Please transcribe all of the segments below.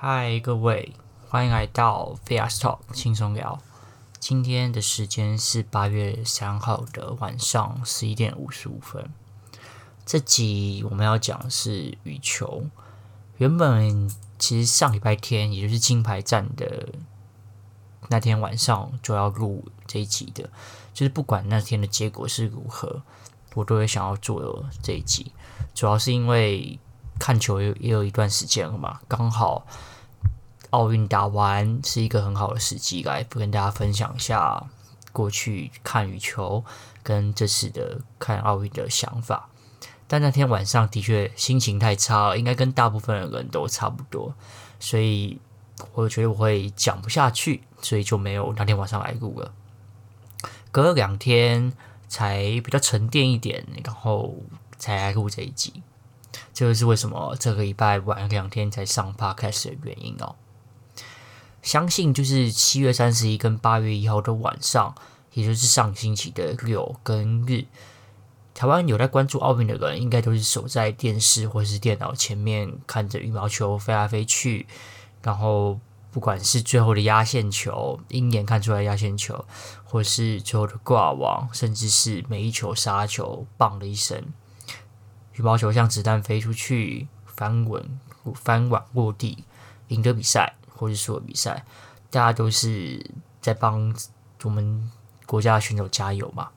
嗨，各位，欢迎来到 Fast Talk 轻松聊。今天的时间是八月三号的晚上十一点五十五分。这集我们要讲的是羽球。原本其实上礼拜天，也就是金牌战的那天晚上就要录这一集的，就是不管那天的结果是如何，我都会想要做这一集。主要是因为。看球也也有一段时间了嘛，刚好奥运打完是一个很好的时机，来跟大家分享一下过去看羽球跟这次的看奥运的想法。但那天晚上的确心情太差了，应该跟大部分的人都差不多，所以我觉得我会讲不下去，所以就没有那天晚上来录了。隔了两天才比较沉淀一点，然后才来录这一集。这就是为什么这个礼拜晚两天才上 Podcast 的原因哦。相信就是七月三十一跟八月一号的晚上，也就是上星期的六跟日，台湾有在关注奥运的人，应该都是守在电视或是电脑前面，看着羽毛球飞来飞去，然后不管是最后的压线球，鹰眼看出来压线球，或是最后的挂网，甚至是每一球杀球，棒的一声。羽毛球像子弹飞出去，翻滚、翻网落地，赢得比赛或是输了比赛，大家都是在帮我们国家的选手加油嘛。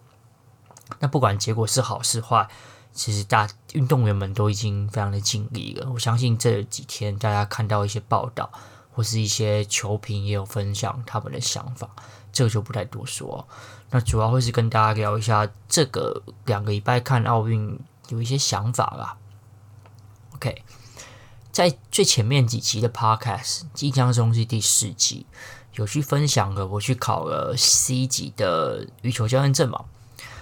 那不管结果是好是坏，其实大运动员们都已经非常的尽力了。我相信这几天大家看到一些报道，或是一些球评也有分享他们的想法，这个就不太多说。那主要会是跟大家聊一下这个两个礼拜看奥运。有一些想法啦。OK，在最前面几集的 Podcast，印象中是第四集，有去分享了我去考了 C 级的羽球教练证嘛，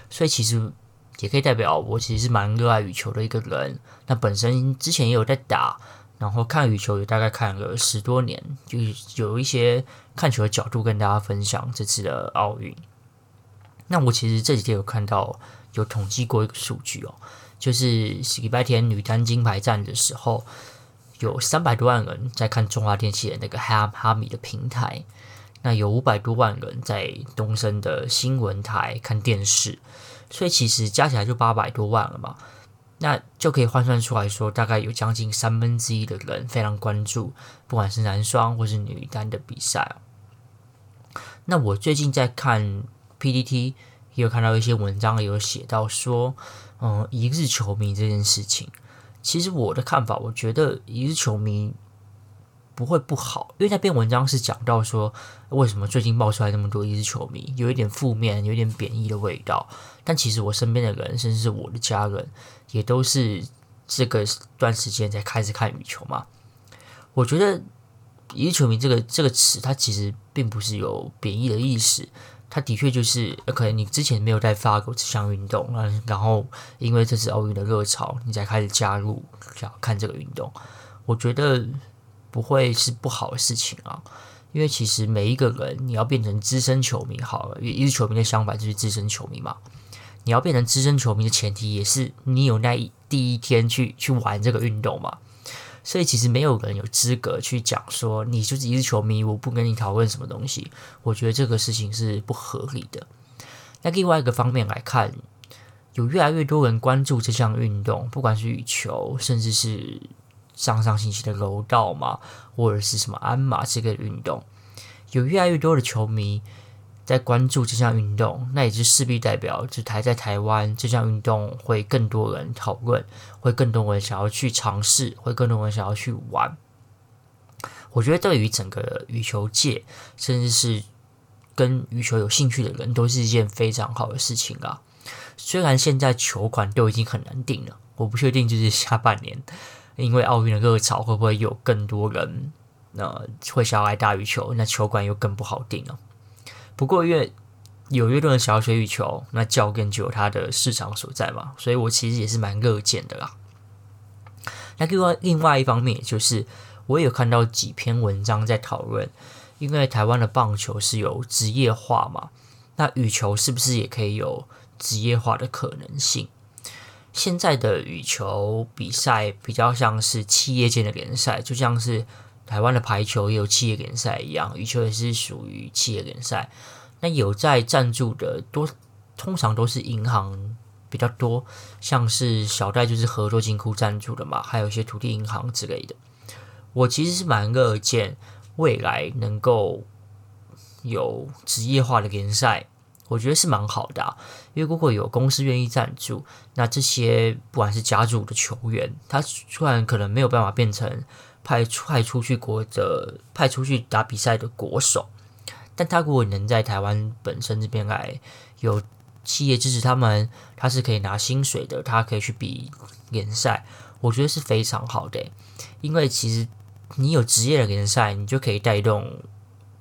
所以其实也可以代表我其实是蛮热爱羽球的一个人。那本身之前也有在打，然后看羽球也大概看了十多年，就有一些看球的角度跟大家分享这次的奥运。那我其实这几天有看到有统计过一个数据哦。就是礼拜天女单金牌战的时候，有三百多万人在看中华电信的那个哈哈米的平台，那有五百多万人在东森的新闻台看电视，所以其实加起来就八百多万了嘛。那就可以换算出来说，大概有将近三分之一的人非常关注，不管是男双或是女单的比赛。那我最近在看 PTT，也有看到一些文章有写到说。嗯，一日球迷这件事情，其实我的看法，我觉得一日球迷不会不好，因为那篇文章是讲到说，为什么最近冒出来那么多一日球迷，有一点负面，有一点贬义的味道。但其实我身边的人，甚至是我的家人，也都是这个段时间才开始看羽球嘛。我觉得一日球迷这个这个词，它其实并不是有贬义的意思。他的确就是，可能你之前没有在发过这项运动，然后因为这次奥运的热潮，你才开始加入想要看这个运动。我觉得不会是不好的事情啊，因为其实每一个人你要变成资深球迷好了，因为一球迷的相反就是资深球迷嘛。你要变成资深球迷的前提也是你有那一第一天去去玩这个运动嘛。所以其实没有人有资格去讲说你就是一日球迷，我不跟你讨论什么东西。我觉得这个事情是不合理的。那另外一个方面来看，有越来越多人关注这项运动，不管是羽球，甚至是上上星期的柔道嘛，或者是什么鞍马这个运动，有越来越多的球迷。在关注这项运动，那也就势必代表，就台在台湾这项运动会更多人讨论，会更多人想要去尝试，会更多人想要去玩。我觉得对于整个羽球界，甚至是跟羽球有兴趣的人，都是一件非常好的事情啊。虽然现在球馆都已经很难订了，我不确定就是下半年，因为奥运的热潮会不会有更多人，那、呃、会想要来打羽球，那球馆又更不好订了。不过，因为有越多人想要学羽球，那教练就有它的市场所在嘛，所以我其实也是蛮乐见的啦。那另外另外一方面，就是我也有看到几篇文章在讨论，因为台湾的棒球是有职业化嘛，那羽球是不是也可以有职业化的可能性？现在的羽球比赛比较像是企业间的联赛，就像是。台湾的排球也有企业联赛一样，羽球也是属于企业联赛。那有在赞助的多，通常都是银行比较多，像是小贷就是合作金库赞助的嘛，还有一些土地银行之类的。我其实是蛮乐见未来能够有职业化的联赛，我觉得是蛮好的啊。因为如果有公司愿意赞助，那这些不管是甲组的球员，他虽然可能没有办法变成派派出去国的派出去打比赛的国手。但他如果能在台湾本身这边来有企业支持他们，他是可以拿薪水的，他可以去比联赛，我觉得是非常好的。因为其实你有职业的联赛，你就可以带动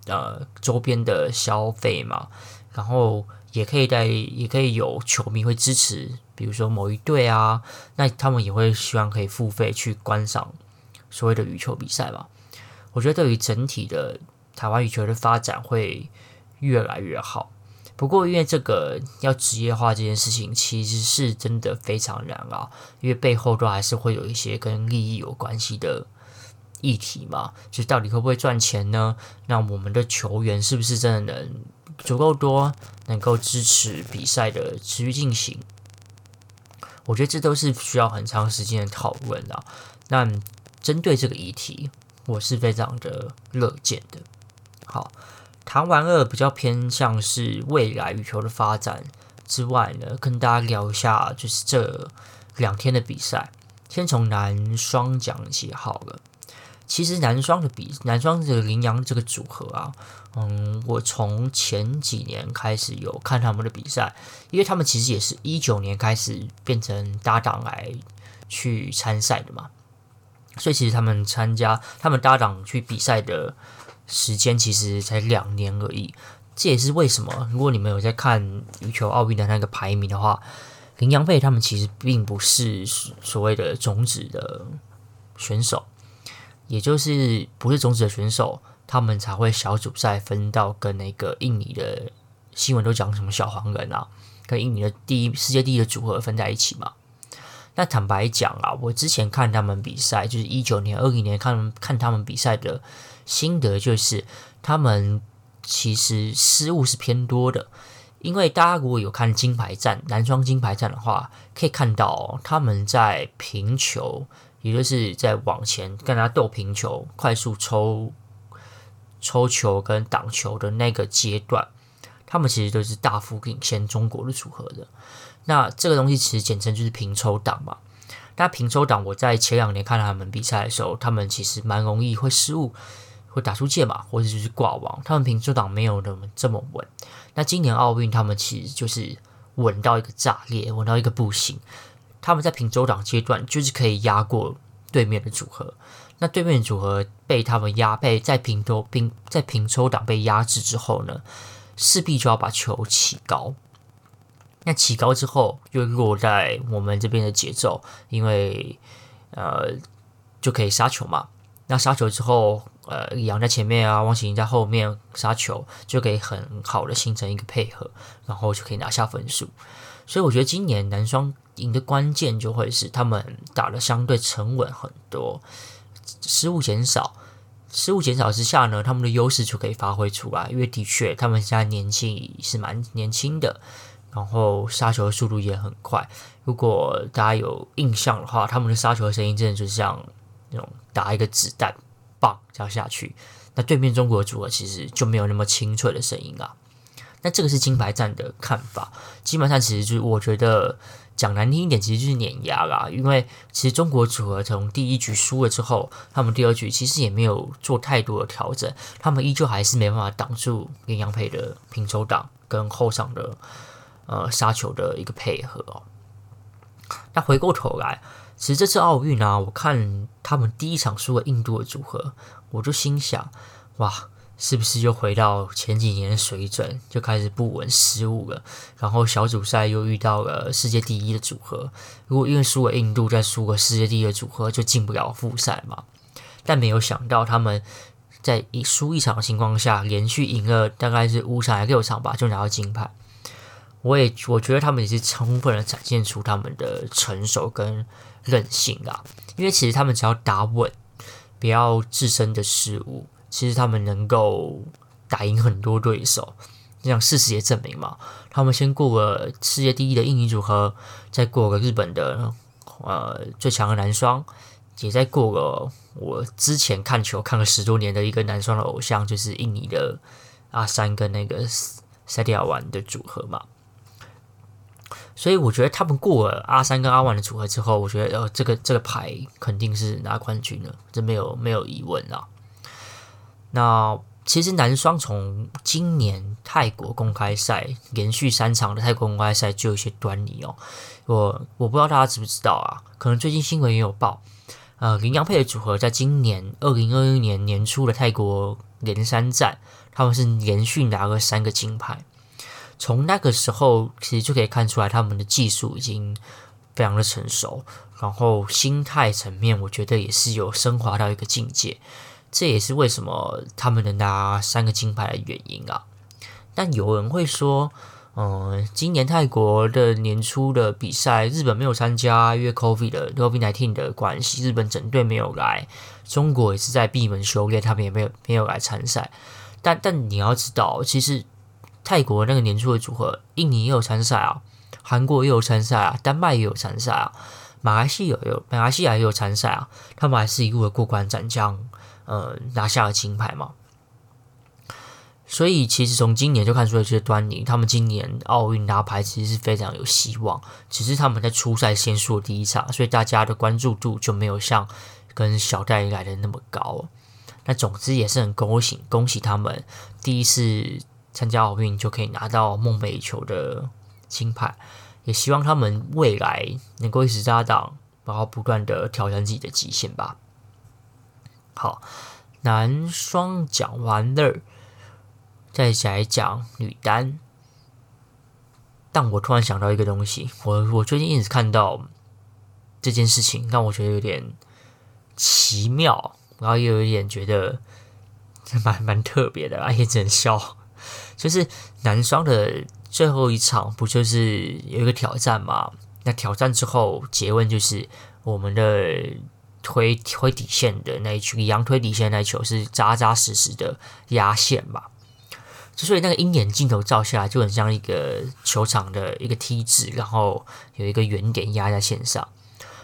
呃周边的消费嘛，然后也可以带，也可以有球迷会支持，比如说某一队啊，那他们也会希望可以付费去观赏所谓的羽球比赛嘛。我觉得对于整体的。台湾羽球的发展会越来越好，不过因为这个要职业化这件事情，其实是真的非常难啊，因为背后都还是会有一些跟利益有关系的议题嘛，就到底会不会赚钱呢？那我们的球员是不是真的能足够多，能够支持比赛的持续进行？我觉得这都是需要很长时间的讨论的。那针对这个议题，我是非常的乐见的。好，谈完了比较偏向是未来羽球的发展之外呢，跟大家聊一下就是这两天的比赛。先从男双讲起好了。其实男双的比男双这个麟洋这个组合啊，嗯，我从前几年开始有看他们的比赛，因为他们其实也是一九年开始变成搭档来去参赛的嘛，所以其实他们参加他们搭档去比赛的。时间其实才两年而已，这也是为什么。如果你们有在看羽球奥运的那个排名的话，林洋配他们其实并不是所谓的种子的选手，也就是不是种子的选手，他们才会小组赛分到跟那个印尼的新闻都讲什么小黄人啊，跟印尼的第一世界第一的组合分在一起嘛。那坦白讲啊，我之前看他们比赛，就是一九年、二零年看看他们比赛的心得，就是他们其实失误是偏多的。因为大家如果有看金牌战、男双金牌战的话，可以看到他们在平球，也就是在往前跟他斗平球、快速抽抽球跟挡球的那个阶段，他们其实都是大幅领先中国的组合的。那这个东西其实简称就是平抽档嘛。那平抽档，我在前两年看他们比赛的时候，他们其实蛮容易会失误，会打出界嘛，或者就是挂网。他们平抽挡没有那么这么稳。那今年奥运，他们其实就是稳到一个炸裂，稳到一个不行。他们在平抽挡阶段就是可以压过对面的组合。那对面组合被他们压，被在平抽平在平抽挡被压制之后呢，势必就要把球起高。那起高之后，又落在我们这边的节奏，因为呃就可以杀球嘛。那杀球之后，呃，杨在前面啊，王启林在后面杀球，就可以很好的形成一个配合，然后就可以拿下分数。所以我觉得今年男双赢的关键就会是他们打得相对沉稳很多，失误减少，失误减少之下呢，他们的优势就可以发挥出来。因为的确，他们现在年纪是蛮年轻的。然后杀球的速度也很快。如果大家有印象的话，他们的杀球的声音真的就像那种打一个子弹，棒这样下去。那对面中国组合其实就没有那么清脆的声音啊。那这个是金牌战的看法。金牌战其实就是我觉得讲难听一点，其实就是碾压啦。因为其实中国组合从第一局输了之后，他们第二局其实也没有做太多的调整，他们依旧还是没办法挡住麟洋配的平抽挡跟后场的。呃，杀球的一个配合哦。那回过头来，其实这次奥运啊，我看他们第一场输了印度的组合，我就心想，哇，是不是又回到前几年的水准，就开始不稳失误了？然后小组赛又遇到了世界第一的组合，如果因为输了印度，再输个世界第一的组合，就进不了复赛嘛。但没有想到，他们在一输一场的情况下，连续赢了大概是五场还是六场吧，就拿到金牌。我也我觉得他们也是充分的展现出他们的成熟跟韧性啊，因为其实他们只要打稳，不要自身的失误，其实他们能够打赢很多对手。这样事实也证明嘛，他们先过个世界第一的印尼组合，再过个日本的呃最强的男双，也再过个我之前看球看了十多年的一个男双的偶像，就是印尼的阿山跟那个塞蒂亚万的组合嘛。所以我觉得他们过了阿三跟阿万的组合之后，我觉得呃这个这个牌肯定是拿冠军了，这没有没有疑问啦。那其实男双从今年泰国公开赛连续三场的泰国公开赛就有些端倪哦。我我不知道大家知不知道啊？可能最近新闻也有报，呃，林洋配的组合在今年二零二一年年初的泰国连三战，他们是连续拿了三个金牌。从那个时候，其实就可以看出来他们的技术已经非常的成熟，然后心态层面，我觉得也是有升华到一个境界。这也是为什么他们能拿三个金牌的原因啊。但有人会说，嗯，今年泰国的年初的比赛，日本没有参加，因为 COVID 的 COVID-19 的关系，日本整队没有来，中国也是在闭门修炼，他们也没有没有来参赛。但但你要知道，其实。泰国那个年初的组合，印尼也有参赛啊，韩国也有参赛啊，丹麦也有参赛啊，马来西亚也有，马来西亚也有参赛啊，他们还是一路的过关斩将，呃，拿下了金牌嘛。所以其实从今年就看出了这些端倪，他们今年奥运拿牌其实是非常有希望，只是他们在初赛先输第一场，所以大家的关注度就没有像跟小戴来的那么高。那总之也是很恭喜恭喜他们第一次。参加奥运就可以拿到梦寐以求的金牌，也希望他们未来能够一直搭档，然后不断的挑战自己的极限吧。好，男双讲完了，再来讲女单。但我突然想到一个东西，我我最近一直看到这件事情，让我觉得有点奇妙，然后又有点觉得蛮蛮特别的，而且只能笑。就是男双的最后一场，不就是有一个挑战嘛？那挑战之后，结论就是我们的推推底线的那一球，李洋推底线那一球是扎扎实实的压线嘛？所以那个鹰眼镜头照下来，就很像一个球场的一个梯子，然后有一个圆点压在线上。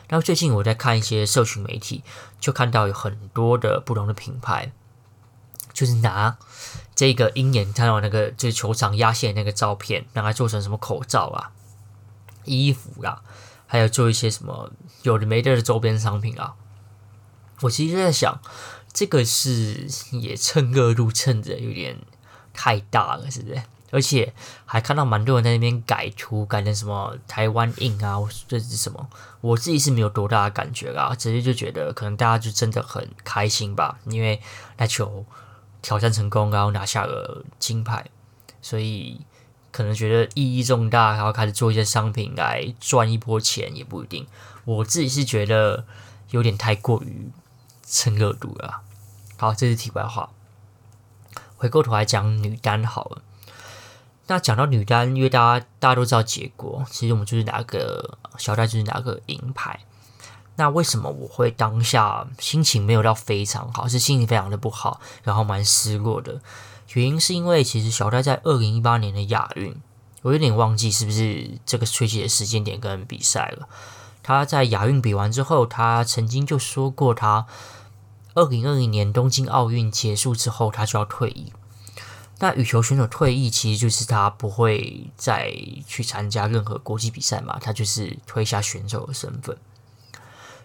然后最近我在看一些社群媒体，就看到有很多的不同的品牌，就是拿。这个鹰眼看到那个就是球场压线那个照片，让它做成什么口罩啊、衣服啊，还有做一些什么有的没的的周边商品啊。我其实在想，这个是也蹭热度蹭的有点太大了，是不是？而且还看到蛮多人在那边改图，改成什么台湾印啊，这是什么？我自己是没有多大的感觉啦，只是就觉得可能大家就真的很开心吧，因为那球。挑战成功，然后拿下了金牌，所以可能觉得意义重大，然后开始做一些商品来赚一波钱也不一定。我自己是觉得有点太过于蹭热度了。好，这是题外话。回过头来讲女单好了。那讲到女单，因为大家大家都知道结果，其实我们就是拿个小戴，就是拿个银牌。那为什么我会当下心情没有到非常好，是心情非常的不好，然后蛮失落的。原因是因为其实小戴在二零一八年的亚运，我有点忘记是不是这个确切的时间点跟比赛了。他在亚运比完之后，他曾经就说过，他二零二零年东京奥运结束之后，他就要退役。那羽球选手退役，其实就是他不会再去参加任何国际比赛嘛，他就是退下选手的身份。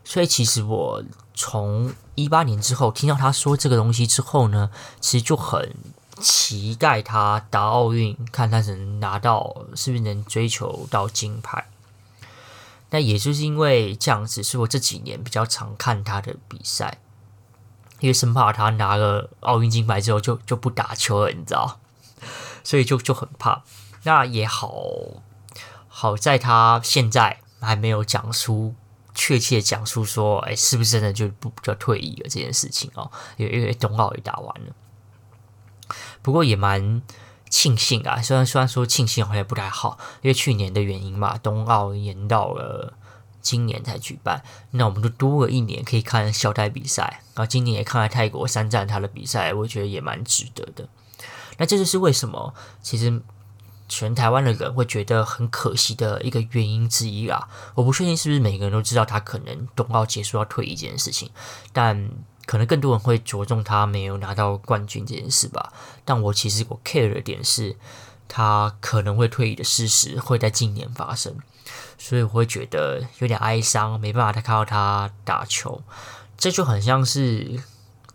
所以其实我从一八年之后听到他说这个东西之后呢，其实就很期待他打奥运，看他能拿到是不是能追求到金牌。那也就是因为这样子，是我这几年比较常看他的比赛，因为生怕他拿了奥运金牌之后就就不打球了，你知道，所以就就很怕。那也好，好在他现在还没有讲出。确切讲述说，哎，是不是真的就不就退役了这件事情哦？因为冬奥也打完了，不过也蛮庆幸啊。虽然虽然说庆幸好像不太好，因为去年的原因嘛，冬奥延到了今年才举办，那我们就多了一年可以看小戴比赛。然后今年也看了泰国三站他的比赛，我觉得也蛮值得的。那这就是为什么其实全台湾的人会觉得很可惜的一个原因之一啦。我不确定是不是每个人都知道他可能冬奥结束要退役这件事情，但可能更多人会着重他没有拿到冠军这件事吧。但我其实我 care 的点是，他可能会退役的事实会在今年发生。所以我会觉得有点哀伤，没办法再看到他打球，这就很像是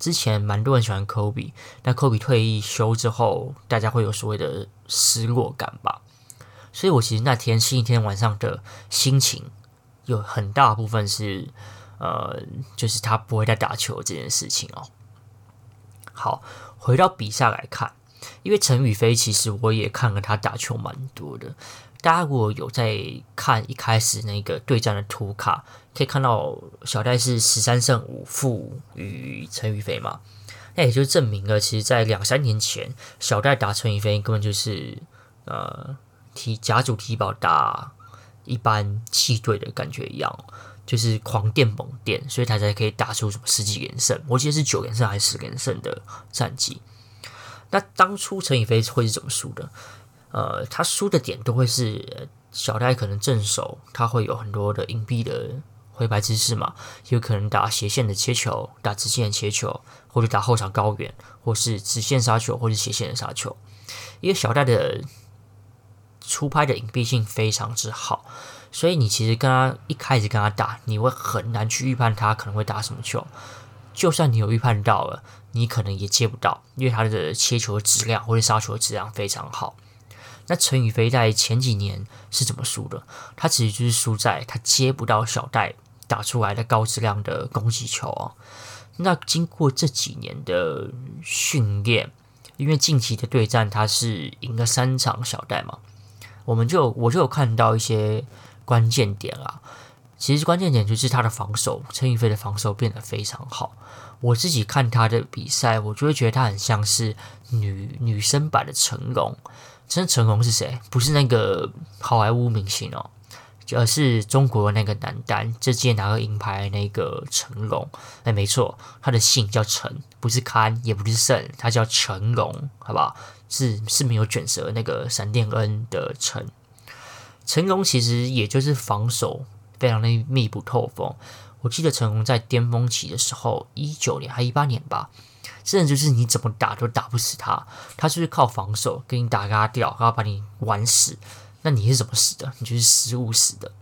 之前蛮多人喜欢科比，但科比退役休之后，大家会有所谓的失落感吧。所以我其实那天星期天晚上的心情有很大部分是，呃，就是他不会再打球这件事情哦。好，回到比赛来看，因为陈宇飞其实我也看了他打球蛮多的。大家如果有在看一开始那个对战的图卡，可以看到小戴是十三胜五负于陈雨菲嘛，那也就证明了，其实，在两三年前，小戴打陈雨菲根本就是呃提甲组体保打一般系队的感觉一样，就是狂电猛电，所以他才可以打出什么十几连胜，我记得是九连胜还是十连胜的战绩。那当初陈雨菲会是怎么输的？呃，他输的点都会是小戴可能正手，他会有很多的硬币的挥拍姿势嘛，有可能打斜线的切球，打直线的切球，或者打后场高远，或是直线杀球，或是斜线的杀球。因为小戴的出拍的隐蔽性非常之好，所以你其实跟他一开始跟他打，你会很难去预判他可能会打什么球。就算你有预判到了，你可能也接不到，因为他的切球的质量或者杀球的质量非常好。那陈雨菲在前几年是怎么输的？他其实就是输在他接不到小戴打出来的高质量的攻击球哦。那经过这几年的训练，因为近期的对战他是赢了三场小戴嘛，我们就我就有看到一些关键点啊。其实关键点就是他的防守，陈雨菲的防守变得非常好。我自己看他的比赛，我就会觉得他很像是女女生版的成龙。真的成龙是谁？不是那个好莱坞明星哦，而是中国那个男单，这届拿个银牌那个成龙。哎，没错，他的姓叫陈，不是堪，也不是胜，他叫成龙，好不好？是是没有卷舌那个闪电恩的陈。成龙其实也就是防守非常的密不透风。我记得成龙在巅峰期的时候，一九年还一八年吧。甚至就是你怎么打都打不死他，他就是靠防守给你打嘎掉，然后把你玩死。那你是怎么死的？你就是失误死的。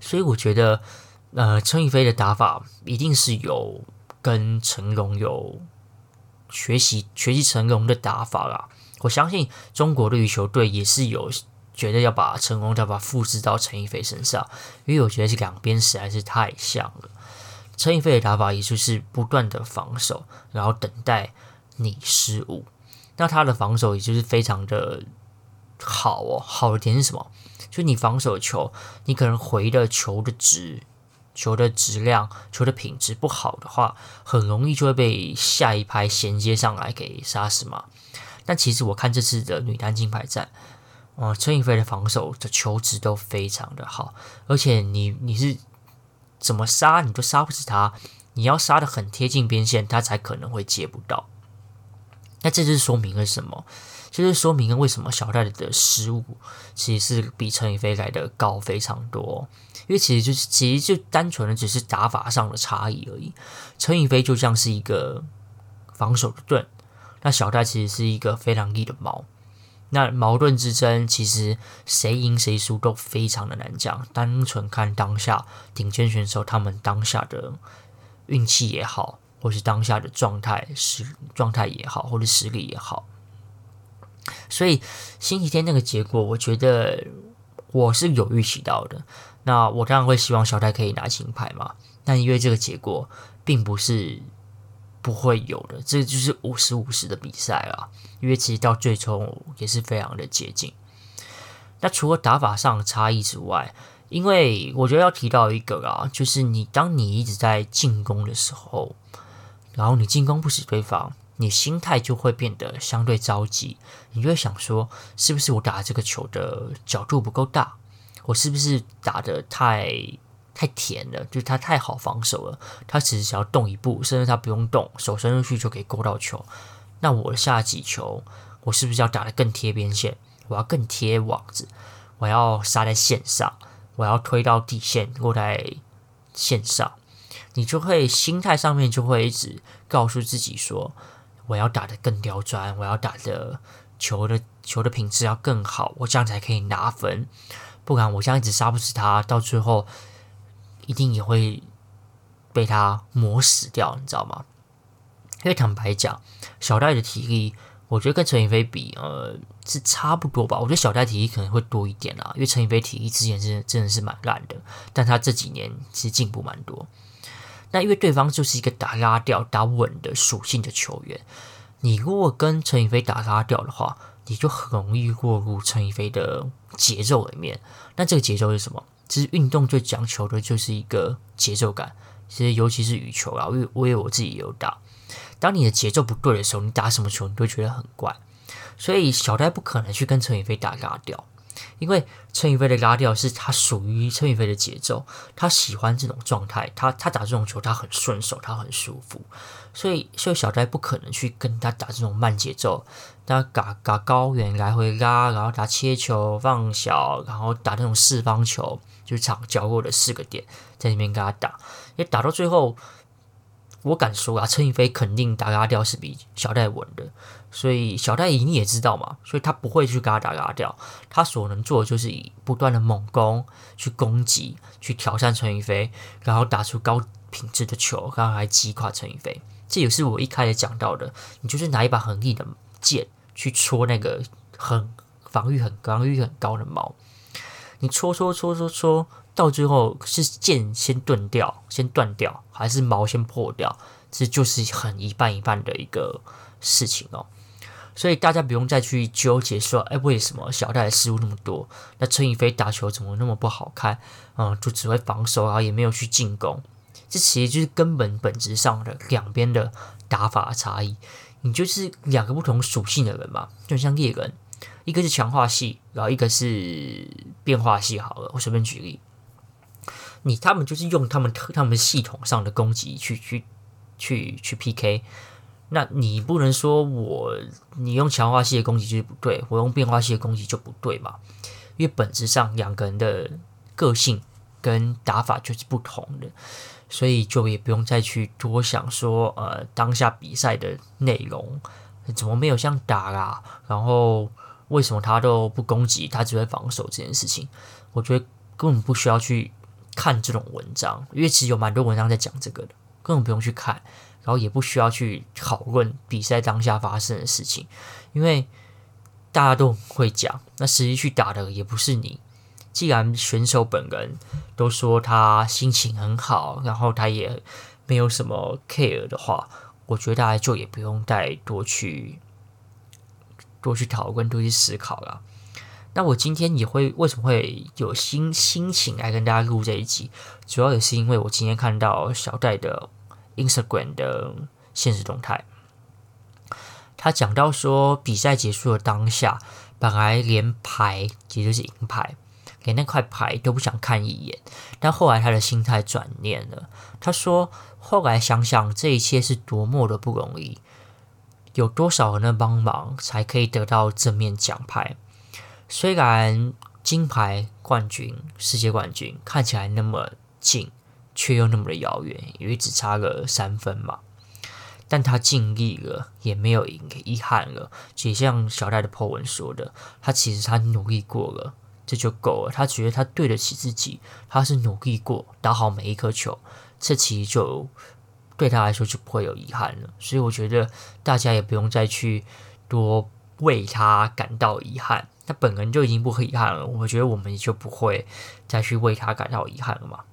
所以我觉得，呃，陈雨菲的打法一定是有跟成龙有学习学习成龙的打法啦。我相信中国的羽球队也是有觉得要把成龙打法复制到陈雨菲身上，因为我觉得这两边实在是太像了。陈雨菲的打法也就是不断的防守，然后等待你失误。那他的防守也就是非常的好哦。好的点是什么？就你防守球，你可能回的球的值、球的质量、球的品质不好的话，很容易就会被下一拍衔接上来给杀死嘛。但其实我看这次的女单金牌战，哦，陈颖菲的防守的球质都非常的好，而且你你是。怎么杀你都杀不死他，你要杀得很贴近边线，他才可能会接不到。那这就是说明了什么？就是说明了为什么小戴的失误其实是比陈宇飞来的高非常多。因为其实就是其实就单纯的只是打法上的差异而已。陈宇飞就像是一个防守的盾，那小戴其实是一个非常利的矛。那矛盾之争，其实谁赢谁输都非常的难讲。单纯看当下顶尖选手他们当下的运气也好，或是当下的状态实状态也好，或者实力也好。所以星期天那个结果，我觉得我是有预期到的。那我当然会希望小戴可以拿金牌嘛。但因为这个结果并不是。不会有的，这就是五十五十的比赛啊，因为其实到最终也是非常的接近。那除了打法上的差异之外，因为我觉得要提到一个啊，就是你当你一直在进攻的时候，然后你进攻不死对方，你心态就会变得相对着急，你就会想说，是不是我打这个球的角度不够大，我是不是打得太太甜了？就是他太好防守了，他只是想要动一步，甚至他不用动，手伸出去就可以勾到球。那我下几球，我是不是要打得更贴边线？我要更贴网子，我要杀在线上，我要推到底线，落在线上。你就会心态上面就会一直告诉自己说，我要打得更刁钻，我要打的球的球的品质要更好，我这样才可以拿分。不然我这样一直杀不死他，到最后一定也会被他磨死掉，你知道吗？因为坦白讲，小戴的体力，我觉得跟陈宇飞比，呃，是差不多吧。我觉得小戴体力可能会多一点啦，因为陈宇飞体力之前真的真的是蛮烂的，但他这几年其实进步蛮多。那因为对方就是一个打拉吊、打稳的属性的球员，你如果跟陈宇飞打拉吊的话，你就很容易落入陈宇飞的节奏里面。那这个节奏是什么？其实运动最讲求的就是一个节奏感。其实尤其是羽球啊，因为我也我自己也有打。当你的节奏不对的时候，你打什么球你都会觉得很怪。所以小戴不可能去跟陈宇飞打拉吊。因为陈宇飞的拉吊是他属于陈宇飞的节奏，他喜欢这种状态，他他打这种球他很顺手，他很舒服，所以所以小戴不可能去跟他打这种慢节奏，他打打高远来回拉，然后打切球放小，然后打那种四方球，就是场角落的四个点，在那边跟他打，也打到最后。我敢说啊，陈宇飞肯定打拉吊是比小戴稳的，所以小戴你也知道嘛，所以他不会去跟他打拉吊，他所能做的就是以不断的猛攻去攻击，去挑战陈宇飞，然后打出高品质的球，然后来击垮陈宇飞。这也是我一开始讲到的，你就是拿一把很硬的剑去戳那个很防御很防御很高的矛，你戳戳戳戳戳。到最后是剑先断掉，先断掉，还是矛先破掉？这就是很一半一半的一个事情哦。所以大家不用再去纠结说，哎，为什么小戴的失误那么多？那陈宇飞打球怎么那么不好看？嗯，就只会防守啊，也没有去进攻。这其实就是根本本质上的两边的打法差异。你就是两个不同属性的人嘛，就像猎人，一个是强化系，然后一个是变化系。好了，我随便举例。你他们就是用他们他们系统上的攻击去去去去 PK，那你不能说我你用强化系的攻击就是不对，我用变化系的攻击就不对嘛？因为本质上两个人的个性跟打法就是不同的，所以就也不用再去多想说呃当下比赛的内容怎么没有像打啊，然后为什么他都不攻击，他只会防守这件事情，我觉得根本不需要去。看这种文章，因为其实有蛮多文章在讲这个的，根本不用去看，然后也不需要去讨论比赛当下发生的事情，因为大家都会讲，那实际去打的也不是你。既然选手本人都说他心情很好，然后他也没有什么 care 的话，我觉得大家就也不用再多去多去讨论、多去思考了。那我今天也会为什么会有心心情来跟大家录这一集？主要也是因为我今天看到小戴的 Instagram 的现实动态，他讲到说比赛结束的当下，本来连牌也就是银牌，连那块牌都不想看一眼，但后来他的心态转念了，他说后来想想这一切是多么的不容易，有多少人的帮忙才可以得到这面奖牌。虽然金牌冠军、世界冠军看起来那么近，却又那么的遥远，因为只差个三分嘛。但他尽力了，也没有遗憾了。就像小戴的 po 文说的，他其实他努力过了，这就够了。他觉得他对得起自己，他是努力过，打好每一颗球，这其实就对他来说就不会有遗憾了。所以我觉得大家也不用再去多为他感到遗憾。他本人就已经不遗憾了，我觉得我们就不会再去为他感到遗憾了嘛。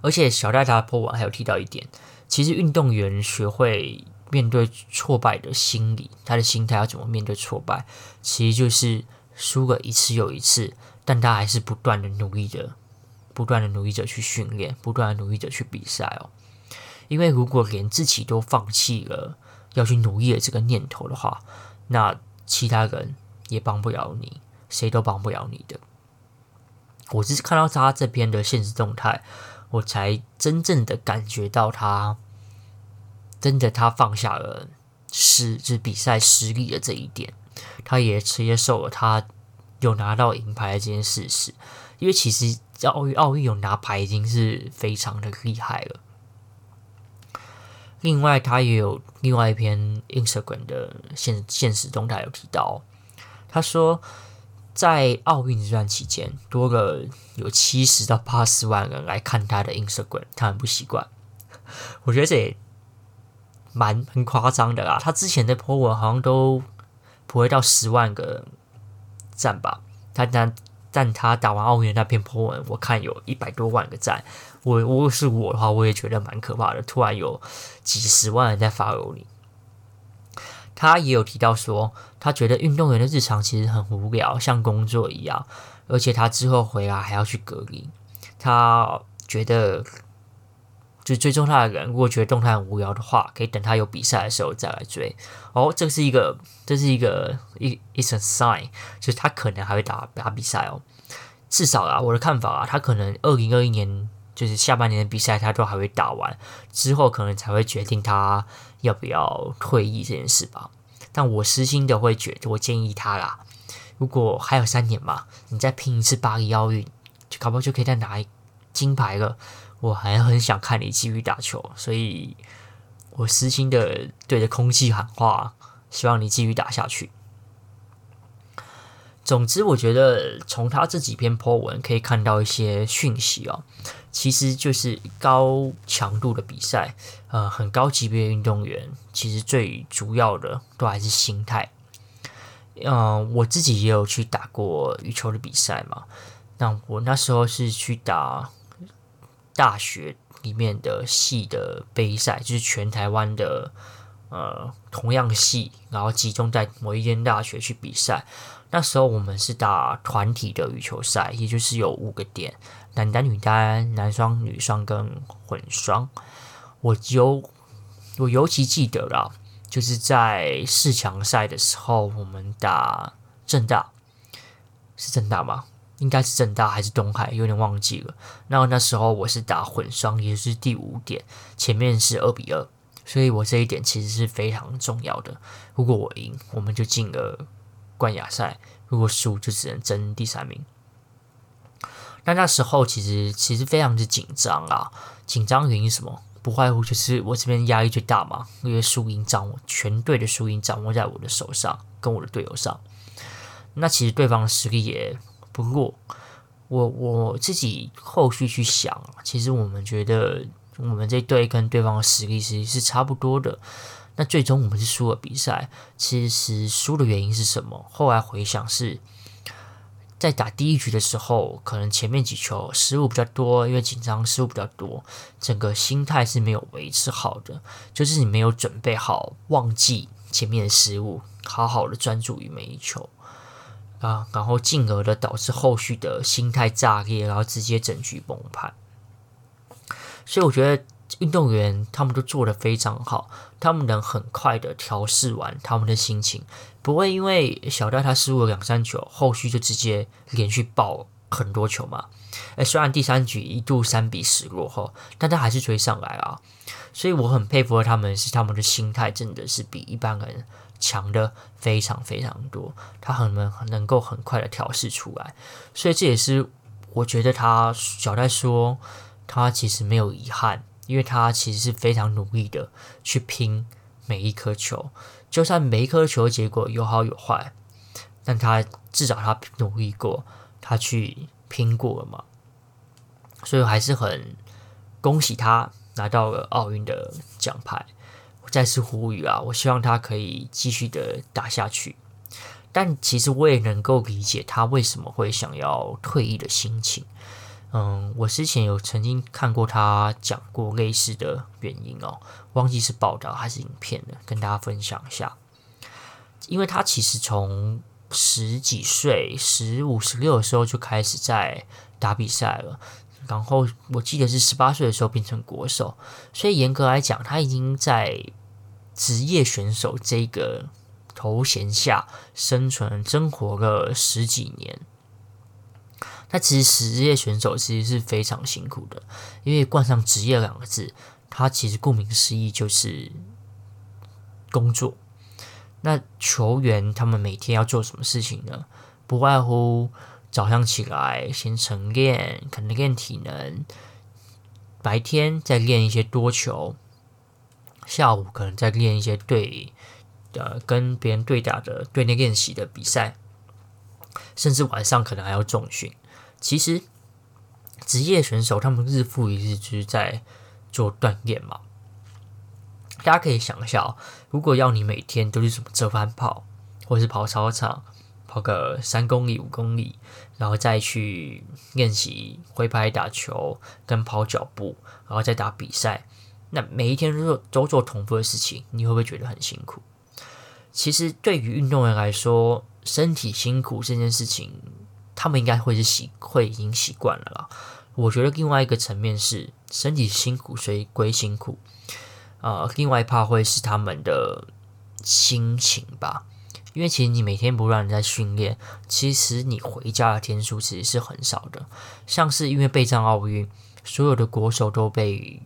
而且小戴他的 po 文还有提到一点，其实运动员学会面对挫败的心理，他的心态要怎么面对挫败，其实就是输了一次又一次，但他还是不断的努力着，不断的努力着去训练，不断的努力着去比赛哦。因为如果连自己都放弃了要去努力的这个念头的话，那其他人。也帮不了你，谁都帮不了你的。我是看到他这边的现实动态，我才真正的感觉到他真的他放下了失就是比赛失利的这一点，他也接受了他有拿到银牌的这件事实，因为其实奥运奥运有拿牌已经是非常的厉害了。另外，他也有另外一篇 Instagram 的现现实动态有提到，他说在奥运这段期间，多了有七十到八十万人来看他的 Instagram，他很不习惯。我觉得这也蛮很夸张的啦。他之前的 po 文好像都不会到十万个赞吧？他但但他打完奥运那篇 po 文，我看有一百多万个赞。我如果是我的话，我也觉得蛮可怕的。突然有几十万人在 follow 你。他也有提到说，他觉得运动员的日常其实很无聊，像工作一样。而且他之后回来还要去隔离。他觉得，就追踪他的人，如果觉得动态很无聊的话，可以等他有比赛的时候再来追。哦，这是一个，这是一个一，it's a sign，就是他可能还会打打比赛哦。至少啊，我的看法啊，他可能二零二一年。就是下半年的比赛，他都还会打完，之后可能才会决定他要不要退役这件事吧。但我私心的会觉得，我建议他啦，如果还有三年嘛，你再拼一次巴黎奥运，就搞不好就可以再拿一金牌了。我还很想看你继续打球，所以我私心的对着空气喊话，希望你继续打下去。总之，我觉得从他这几篇 po 文可以看到一些讯息哦。其实就是高强度的比赛，呃，很高级别的运动员，其实最主要的都还是心态。嗯、我自己也有去打过羽球的比赛嘛。那我那时候是去打大学里面的系的杯赛，就是全台湾的呃同样系，然后集中在某一间大学去比赛。那时候我们是打团体的羽球赛，也就是有五个点，男单、女单、男双、女双跟混双。我尤我尤其记得啦，就是在四强赛的时候，我们打正大，是正大吗？应该是正大还是东海，有点忘记了。那那时候我是打混双，也就是第五点，前面是二比二，所以我这一点其实是非常重要的。如果我赢，我们就进了。冠亚赛，如果输就只能争第三名。那那时候其实其实非常的紧张啊，紧张原因什么？不外乎就是我这边压力最大嘛，因为输赢掌握全队的输赢掌握在我的手上，跟我的队友上。那其实对方的实力也不过。我我自己后续去想，其实我们觉得我们这队跟对方的实力其实是差不多的。那最终我们是输了比赛，其实输的原因是什么？后来回想是在打第一局的时候，可能前面几球失误比较多，因为紧张失误比较多，整个心态是没有维持好的，就是你没有准备好，忘记前面的失误，好好的专注于每一球啊，然后进而的导致后续的心态炸裂，然后直接整局崩盘。所以我觉得。运动员他们都做得非常好，他们能很快的调试完他们的心情，不会因为小戴他失误了两三球，后续就直接连续爆很多球嘛。诶，虽然第三局一度三比十落后，但他还是追上来啊。所以我很佩服他们，是他们的心态真的是比一般人强的非常非常多，他很能能够很快的调试出来。所以这也是我觉得他小戴说他其实没有遗憾。因为他其实是非常努力的去拼每一颗球，就算每一颗球结果有好有坏，但他至少他努力过，他去拼过了嘛，所以还是很恭喜他拿到了奥运的奖牌。再次呼吁啊，我希望他可以继续的打下去。但其实我也能够理解他为什么会想要退役的心情。嗯，我之前有曾经看过他讲过类似的原因哦，忘记是报道还是影片了，跟大家分享一下。因为他其实从十几岁、十五、十六的时候就开始在打比赛了，然后我记得是十八岁的时候变成国手，所以严格来讲，他已经在职业选手这个头衔下生存、生活了十几年。那其实职业选手其实是非常辛苦的，因为冠上职业两个字，它其实顾名思义就是工作。那球员他们每天要做什么事情呢？不外乎早上起来先晨练，可能练体能，白天再练一些多球，下午可能在练一些对。呃，跟别人对打的对内练习的比赛，甚至晚上可能还要重训。其实，职业选手他们日复一日就是在做锻炼嘛。大家可以想一下哦，如果要你每天都是什么折返跑，或是跑操场，跑个三公里、五公里，然后再去练习挥拍打球跟跑脚步，然后再打比赛，那每一天都做都做重复的事情，你会不会觉得很辛苦？其实对于运动员来说，身体辛苦这件事情，他们应该会是习会已经习惯了啦。我觉得另外一个层面是身体辛苦，所以归辛苦。呃，另外一怕会是他们的心情吧，因为其实你每天不断在训练，其实你回家的天数其实是很少的。像是因为备战奥运，所有的国手都被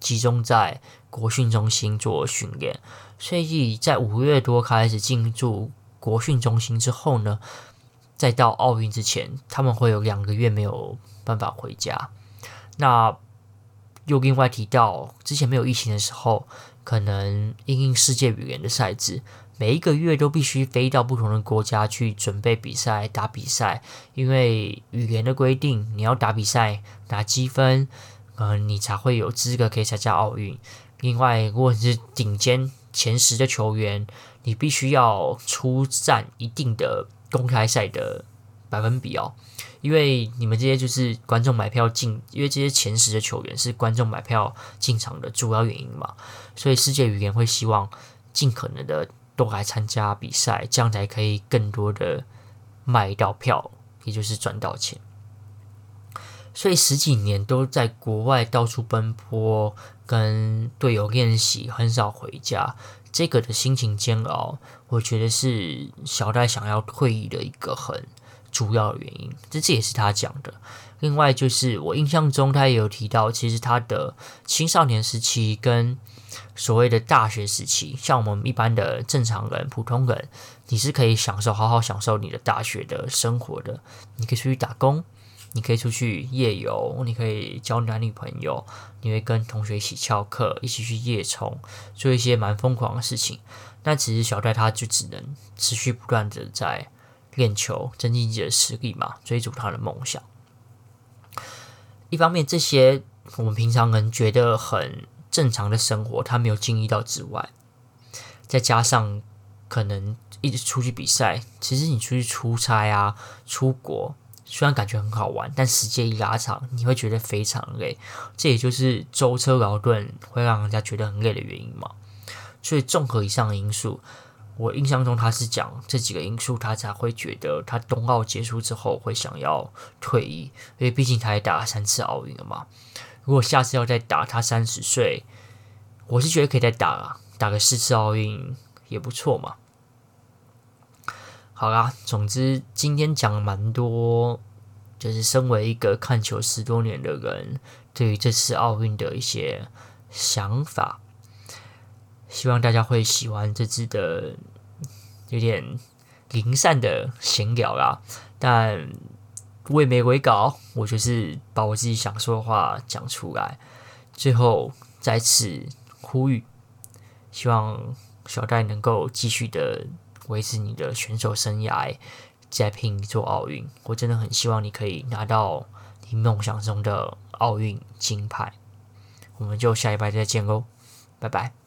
集中在国训中心做训练。所以在五月多开始进驻国训中心之后呢，再到奥运之前，他们会有两个月没有办法回家。那又另外提到，之前没有疫情的时候，可能因应世界语言的赛制，每一个月都必须飞到不同的国家去准备比赛、打比赛，因为语言的规定，你要打比赛拿积分，呃，你才会有资格可以参加奥运。另外，如果你是顶尖。前十的球员，你必须要出战一定的公开赛的百分比哦，因为你们这些就是观众买票进，因为这些前十的球员是观众买票进场的主要原因嘛，所以世界羽联会希望尽可能的都来参加比赛，这样才可以更多的卖到票，也就是赚到钱。所以十几年都在国外到处奔波，跟队友练习，很少回家。这个的心情煎熬，我觉得是小戴想要退役的一个很主要的原因。这这也是他讲的。另外就是我印象中，他也有提到，其实他的青少年时期跟所谓的大学时期，像我们一般的正常人、普通人，你是可以享受好好享受你的大学的生活的。你可以出去打工。你可以出去夜游，你可以交男女朋友，你会跟同学一起翘课，一起去夜冲，做一些蛮疯狂的事情。但其实小戴他就只能持续不断的在练球，增进自己的实力嘛，追逐他的梦想。一方面，这些我们平常人觉得很正常的生活，他没有经历到之外，再加上可能一直出去比赛，其实你出去出差啊，出国。虽然感觉很好玩，但时间一拉长，你会觉得非常累。这也就是舟车劳顿会让人家觉得很累的原因嘛。所以综合以上的因素，我印象中他是讲这几个因素，他才会觉得他冬奥结束之后会想要退役，因为毕竟他也打了三次奥运了嘛。如果下次要再打，他三十岁，我是觉得可以再打，打个四次奥运也不错嘛。好啦，总之今天讲了蛮多，就是身为一个看球十多年的人，对于这次奥运的一些想法，希望大家会喜欢这次的有点零散的闲聊啦。但我也没违稿，我就是把我自己想说的话讲出来。最后再次呼吁，希望小戴能够继续的。维持你的选手生涯，再拼一座奥运。我真的很希望你可以拿到你梦想中的奥运金牌。我们就下一拜再见喽，拜拜。